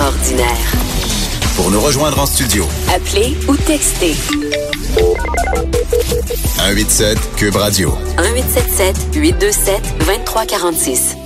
Mère ordinaire. Pour nous rejoindre en studio, Appelez ou textez 187 Cube Radio. 1877 827 2346.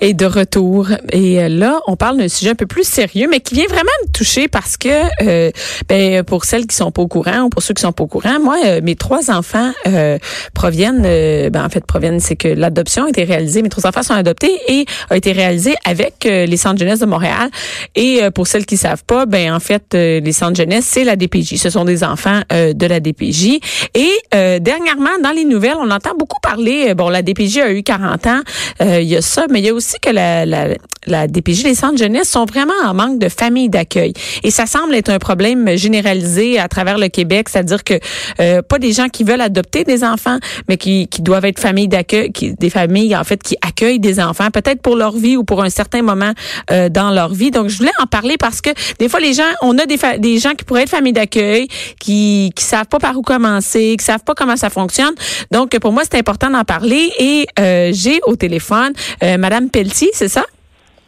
Et de retour. Et euh, là, on parle d'un sujet un peu plus sérieux, mais qui vient vraiment me toucher parce que, euh, ben, pour celles qui sont pas au courant ou pour ceux qui sont pas au courant, moi, euh, mes trois enfants euh, proviennent, ben, en fait, proviennent, c'est que l'adoption a été réalisée, mes trois enfants sont adoptés et a été réalisée avec les centres jeunesse de Montréal. Et pour celles qui savent pas, ben, en fait, les centres jeunesse, c'est la DPJ. Ce sont des enfants de la DPJ. Et dernièrement, dans les nouvelles, on entend beaucoup parler, bon, la DPJ a eu 40 ans, il y a ça, mais il y a aussi que la, la, la DPJ, les centres jeunesse sont vraiment en manque de familles d'accueil. Et ça semble être un problème généralisé à travers le Québec, c'est-à-dire que euh, pas des gens qui veulent adopter des enfants, mais qui, qui doivent être familles d'accueil, qui, des familles en fait qui accueillent des enfants, peut-être pour leur vie ou pour un certain moment euh, dans leur vie. Donc je voulais en parler parce que des fois les gens, on a des, des gens qui pourraient être familles d'accueil, qui qui savent pas par où commencer, qui savent pas comment ça fonctionne. Donc pour moi c'est important d'en parler et euh, j'ai au téléphone euh, Madame Pelletier, c'est ça?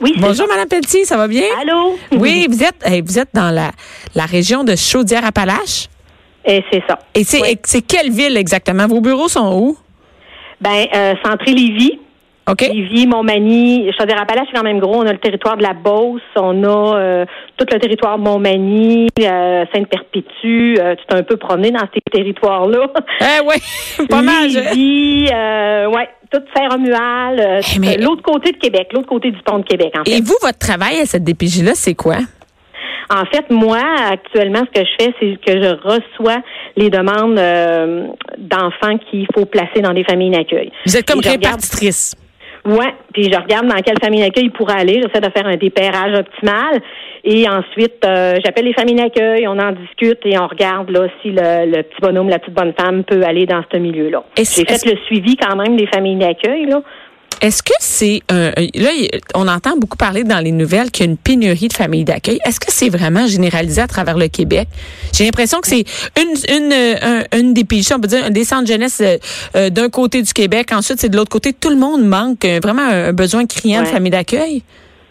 Oui, Bonjour Madame Pelletier, ça va bien? Allô? Oui, vous êtes hey, vous êtes dans la la région de Chaudière-Appalaches? Et c'est ça. Et c'est Oui. quelle ville exactement? Vos bureaux sont où? Ben, euh, Centré Lévis. OK Lévis, Montmagny, Chaudière-Appalaches, c'est quand même gros. On a le territoire de la Beauce, on a euh, tout le territoire Montmagny, euh, Sainte-Perpétue. Euh, tu t'es un peu promené dans ces territoires-là. Eh ouais, pas mal. je- Lévis, euh, ouais, tout Saint-Romuald, euh, Eh, mais- l'autre côté de Québec, l'autre côté du pont de Québec, en fait. Et vous votre travail à cette DPJ là, c'est quoi? En fait, moi, actuellement, ce que je fais, c'est que je reçois les demandes euh, d'enfants qu'il faut placer dans des familles d'accueil. Vous êtes comme regarde- répartitrice. Ouais, puis je regarde dans quelle famille d'accueil il pourrait aller. J'essaie de faire un dépérage optimal. Et ensuite, euh, j'appelle les familles d'accueil, on en discute et on regarde là si le, le petit bonhomme, la petite bonne femme peut aller dans ce milieu-là. J'ai fait le suivi quand même des familles d'accueil. là. Est-ce que c'est un un- là on entend beaucoup parler dans les nouvelles qu'il y a une pénurie de familles d'accueil. Est-ce que c'est vraiment généralisé à travers le Québec? J'ai l'impression que c'est une une euh, un- une des pays, on peut dire un des centres jeunesse euh, euh, d'un côté du Québec, ensuite c'est de l'autre côté. Tout le monde manque euh, vraiment un, besoin criant de familles d'accueil.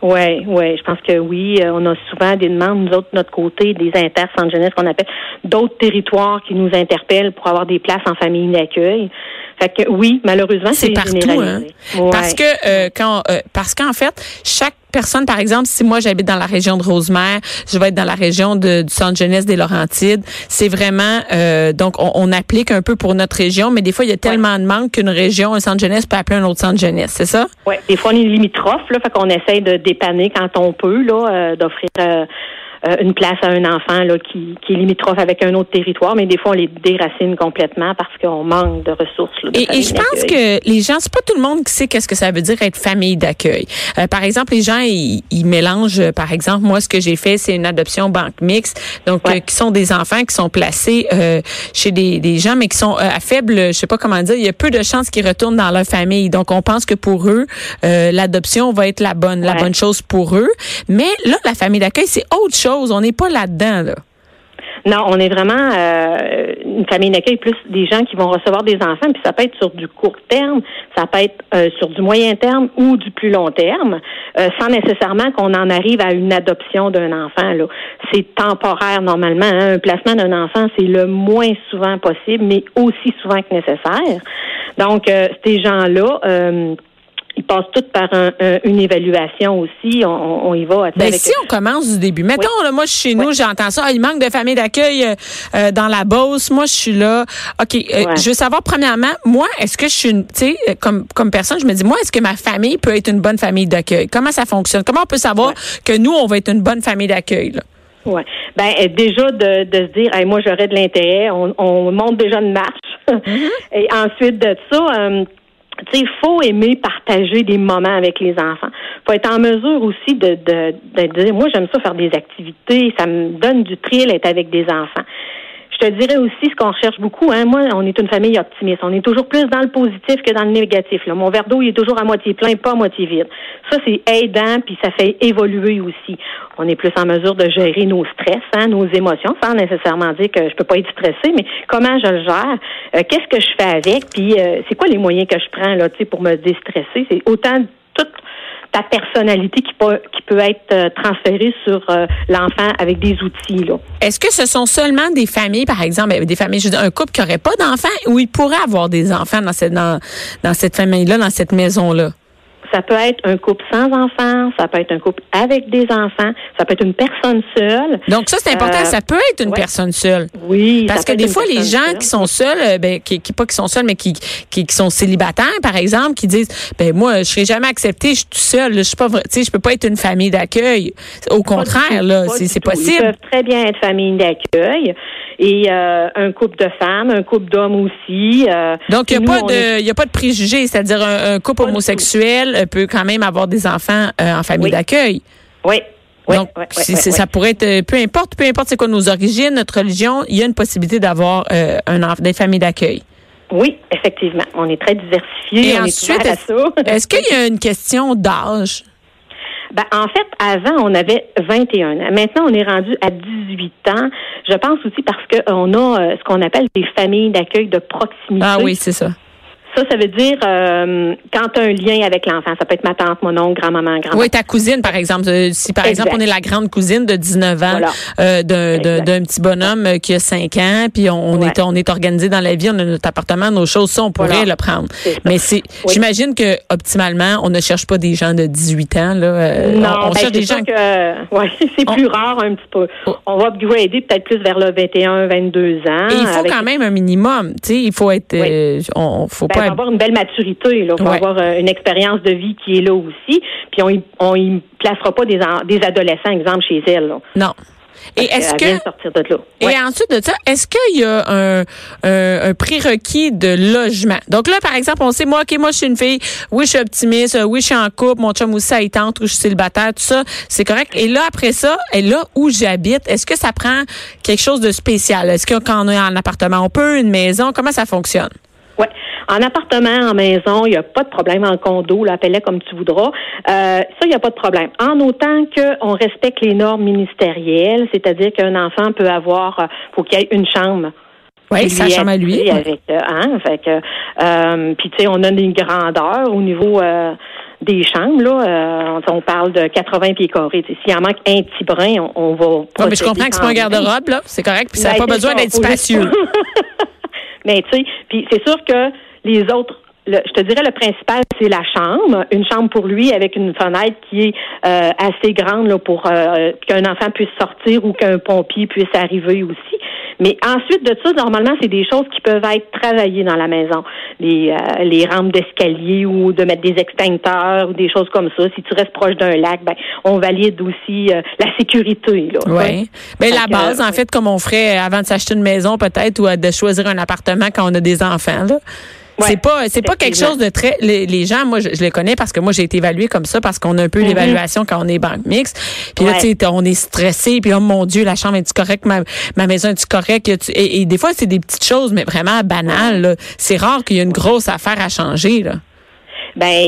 Oui, oui, je pense que oui. Euh, On a souvent des demandes, nous autres, de notre côté, des inter centres jeunesse qu'on appelle d'autres territoires qui nous interpellent pour avoir des places en famille d'accueil. Fait que oui, malheureusement, C'est partout, hein? Ouais. Parce que euh, quand euh, parce qu'en fait, chaque personne, par exemple, si moi j'habite dans la région de Rosemère, je vais être dans la région de, du centre jeunesse des Laurentides. C'est vraiment euh, donc on, on applique un peu pour notre région, mais des fois il y a tellement de manque qu'une région, un centre jeunesse peut appeler un autre centre jeunesse, c'est ça? Ouais, des fois on est limitrophe, là, fait qu'on essaye de dépanner quand on peut, là, euh, d'offrir euh, euh, une place à un enfant là, qui, qui est limitrophe avec un autre territoire, mais des fois on les déracine complètement parce qu'on manque de ressources. là, de Et, je pense que les gens, c'est pas tout le monde qui sait qu'est-ce que ça veut dire être famille d'accueil. Euh, par exemple, les gens, ils, ils mélangent, euh, par exemple, moi, ce que j'ai fait, c'est une adoption banque mixte, donc Ouais. euh, qui sont des enfants qui sont placés euh, chez des, des gens, mais qui sont à faible, je sais pas comment dire, il y a peu de chances qu'ils retournent dans leur famille. Donc, on pense que pour eux, euh, l'adoption va être la bonne, la bonne chose pour eux. Mais là, la famille d'accueil, c'est autre chose. On n'est pas là-dedans. Là. Non, on est vraiment euh, une famille d'accueil plus des gens qui vont recevoir des enfants, puis ça peut être sur du court terme, ça peut être euh, sur du moyen terme ou du plus long terme, euh, sans nécessairement qu'on en arrive à une adoption d'un enfant. C'est temporaire normalement. hein. Un placement d'un enfant, c'est le moins souvent possible, mais aussi souvent que nécessaire. Donc, ces gens-là. Euh, ils passent tous par un- un- une évaluation aussi. On, y va. tu sais, Ben, avec- si on commence du début, mettons, là, moi, je suis chez nous, j'entends ça, Ah, il manque de famille d'accueil euh, euh, dans la Beauce, moi, je suis là. OK, euh, je veux savoir, premièrement, moi, est-ce que je suis, une- tu sais, euh, comme, comme personne, je me dis, moi, est-ce que ma famille peut être une bonne famille d'accueil? Comment ça fonctionne? Comment on peut savoir que nous, on va être une bonne famille d'accueil? là? Ouais. Ben euh, déjà de, de se dire, Hey, moi j'aurais de l'intérêt, on, on monte déjà une marche. Et ensuite de ça, euh, il faut aimer partager des moments avec les enfants. faut être en mesure aussi de, de, de dire, moi, j'aime ça faire des activités, ça me donne du thrill être avec des enfants. Je te dirais aussi ce qu'on recherche beaucoup. Hein. Moi, on est une famille optimiste. On est toujours plus dans le positif que dans le négatif. Là. Mon verre d'eau, il est toujours à moitié plein, pas à moitié vide. Ça, c'est aidant, puis ça fait évoluer aussi. On est plus en mesure de gérer nos stress, hein, nos émotions, sans nécessairement dire que je peux pas être stressée, mais comment je le gère, euh, qu'est-ce que je fais avec, puis euh, c'est quoi les moyens que je prends là, pour me déstresser? C'est autant ta personnalité qui peut, qui peut être euh, transférée sur euh, l'enfant avec des outils. Est-ce que ce sont seulement des familles, par exemple, ben, des familles, un couple qui n'aurait pas d'enfants ou il pourrait avoir des enfants dans cette, dans, dans cette famille-là, dans cette maison-là? Ça peut être un couple sans enfants, ça peut être un couple avec des enfants, ça peut être une personne seule. Donc ça c'est important, euh, ça peut être une personne seule. Oui. Parce que des fois les gens qui sont seuls, euh, ben qui, qui, pas qui sont seuls mais qui, qui, sont célibataires par exemple, qui disent ben moi je serai jamais accepté, je suis tout seul, je suis pas tu sais je peux pas être une famille d'accueil. Au contraire là, c'est possible. Ils peuvent très bien être famille d'accueil et euh, un couple de femmes, un couple d'hommes aussi. Donc il y a pas de y a pas de préjugés, c'est-à-dire un, couple homosexuel peut quand même avoir des enfants euh, en famille d'accueil. Oui. Donc, ça pourrait être, euh, peu importe, peu importe c'est quoi nos origines, notre religion, il y a une possibilité d'avoir euh, un des familles d'accueil. Oui, effectivement. On est très diversifié. Et ensuite, est-ce qu'il y a une question d'âge? Ben, en fait, avant, on avait 21 ans. Maintenant, on est rendu à 18 ans. Je pense aussi parce qu'on a ce qu'on appelle des familles d'accueil de proximité. Ah oui, c'est ça. Ça, ça veut dire euh, quand tu as un lien avec l'enfant. Ça peut être ma tante, mon oncle, grand-maman, grand-maman. Oui, ta cousine, par exemple. Euh, si, par exemple, on est la grande cousine de 19 ans euh, d'un petit bonhomme qui a 5 ans, puis on, est, on est organisé dans la vie, on a notre appartement, nos choses, ça, on pourrait le prendre. Mais c'est, j'imagine que optimalement, on ne cherche pas des gens de 18 ans. Là. non, on, ben, cherche des gens... que ouais, c'est plus rare un petit peu. Oh. On va upgrader peut-être plus vers le 21, 22 ans. Et il faut quand même un minimum. Tu sais, il faut être... on, faut ben, avoir une belle maturité. Il faut avoir euh, une expérience de vie qui est là aussi. Puis on y, on y placera pas des, des adolescents, exemple, chez elle. Non. Et est-ce que de là. et ensuite de ça, est-ce qu'il y a un, un, prérequis de logement? Donc là, par exemple, on sait moi, ok, moi je suis une fille, oui je suis optimiste, oui je suis en couple, mon chum aussi il tente, ou je suis célibataire, tout ça, c'est correct. Et là après ça, et là où j'habite, est-ce que ça prend quelque chose de spécial? Est-ce que quand on est en appartement, on peut une maison? Comment ça fonctionne? Ouais. En appartement, en maison, il n'y a pas de problème. En condo, l'appelait comme tu voudras. Euh, ça, il n'y a pas de problème. En autant qu'on respecte les normes ministérielles, c'est-à-dire qu'un enfant peut avoir, euh, faut qu'il y ait une chambre. Oui, sa chambre à lui. Avec, euh, hein, fait que, euh, puis tu sais, on a une grandeur au niveau euh, des chambres, là, on parle de 80 pieds carrés. S'il en manque un petit brin, on, va. Non, mais je comprends que c'est pas un garde-robe, là. C'est correct. Puis ça n'a ben, pas besoin d'être spacieux. mais tu sais, puis c'est sûr que les autres je te dirais le principal, c'est la chambre, une chambre pour lui avec une fenêtre qui est euh, assez grande là, pour euh, qu'un enfant puisse sortir ou qu'un pompier puisse arriver aussi. Mais ensuite de ça, normalement, c'est des choses qui peuvent être travaillées dans la maison. Les, euh, les rampes d'escalier ou de mettre des extincteurs ou des choses comme ça. Si tu restes proche d'un lac, ben, on valide aussi la sécurité. Oui. Ben, la base, en fait, comme on ferait avant de s'acheter une maison peut-être ou de choisir un appartement quand on a des enfants. Là c'est pas c'est pas quelque chose de très les, gens moi je, les connais parce que moi j'ai été évaluée comme ça parce qu'on a un peu mm-hmm. l'évaluation quand on est banque mixte. Puis là tu sais on est stressé puis oh mon dieu la chambre est correcte? Ma, ma maison est correcte? Et, et, des fois c'est des petites choses mais vraiment banales C'est rare qu'il y ait une grosse affaire à changer là ben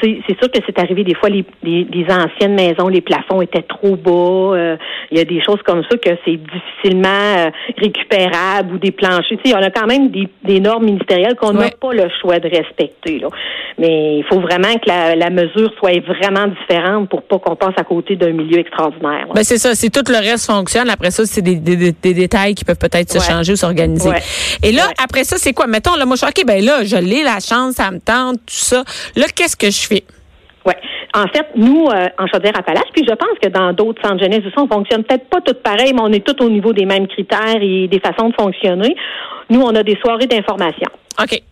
c'est sûr que c'est arrivé des fois les, les, anciennes maisons, les plafonds étaient trop bas. Euh, il y a des choses comme ça que c'est difficilement euh, récupérable ou des planchers. Tu sais, on a quand même des, des normes ministérielles qu'on n'a pas le choix de respecter. Là. Mais il faut vraiment que la, la mesure soit vraiment différente pour pas qu'on passe à côté d'un milieu extraordinaire. Ben c'est ça, c'est tout le reste fonctionne. Après ça, c'est des, des, des, détails qui peuvent peut-être se changer ou s'organiser. Et là, après ça, c'est quoi? Mettons, là, moi, je OK, ben là, je l'ai, la chance, ça me tente, tout ça. Là, qu'est-ce que je fais? Oui. En fait, nous, euh, en Chaudière-Appalaches, puis je pense que dans d'autres centres jeunesse aussi, on fonctionne peut-être pas tout pareil, mais on est tous au niveau des mêmes critères et des façons de fonctionner. Nous, on a des soirées d'information. OK.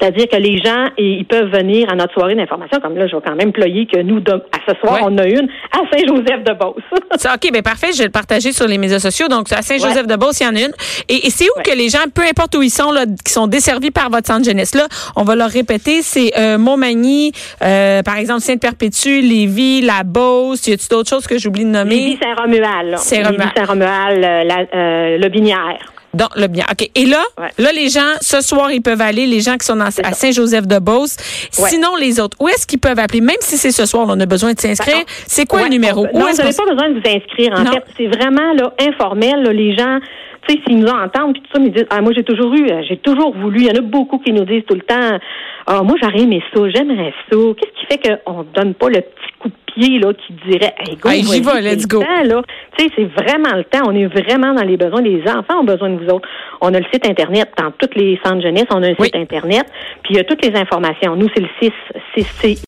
C'est-à-dire que les gens, ils peuvent venir à notre soirée d'information, comme là, je vais quand même ployer que nous, à ce soir, Ouais. on a une à Saint-Joseph-de-Beauce. OK, ben parfait, je vais le partager sur les médias sociaux. Donc, à Saint-Joseph-de-Beauce, il y en a une. Et, et c'est où Ouais. que les gens, peu importe où ils sont, là, qui sont desservis par votre centre jeunesse, là, on va leur répéter, c'est euh, Montmagny, euh, par exemple, Sainte-Perpétue, Lévis, La Beauce. Y a-tu d'autres choses que j'oublie de nommer? Lévis Saint-Romuald. là. Saint-Romuald. Lévis Saint-Romuald, euh, la- euh, le Binière. Donc, le bien. OK. Et là, Ouais. là, les gens, ce soir, ils peuvent aller, les gens qui sont dans- à. Saint-Joseph-de-Beauce. Ouais. Sinon, les autres, où est-ce qu'ils peuvent appeler? Même si c'est ce soir, on a besoin de s'inscrire. C'est quoi Ouais, le numéro? on peut- Où non, est-ce vous n'avez pas besoin de vous inscrire. En Non. fait, c'est vraiment là, informel. là, les gens, tu sais, s'ils nous entendent, puis tout ça, ils disent, ah, moi, j'ai toujours eu, euh, j'ai toujours voulu. Il y en a beaucoup qui nous disent tout le temps, ah, moi, j'aurais aimé ça, j'aimerais ça. Qu'est-ce qui fait qu'on ne donne pas le petit coup de pied, là, qui dirait, hey, go, Hey, j'y vais, let's le go. Tu sais, c'est vraiment le temps. On est vraiment dans les besoins. Les enfants ont besoin de vous autres. On a le site Internet. Dans tous les centres jeunesse, on a un Oui. site Internet. Puis il y a toutes les informations. Nous, c'est le 6, 6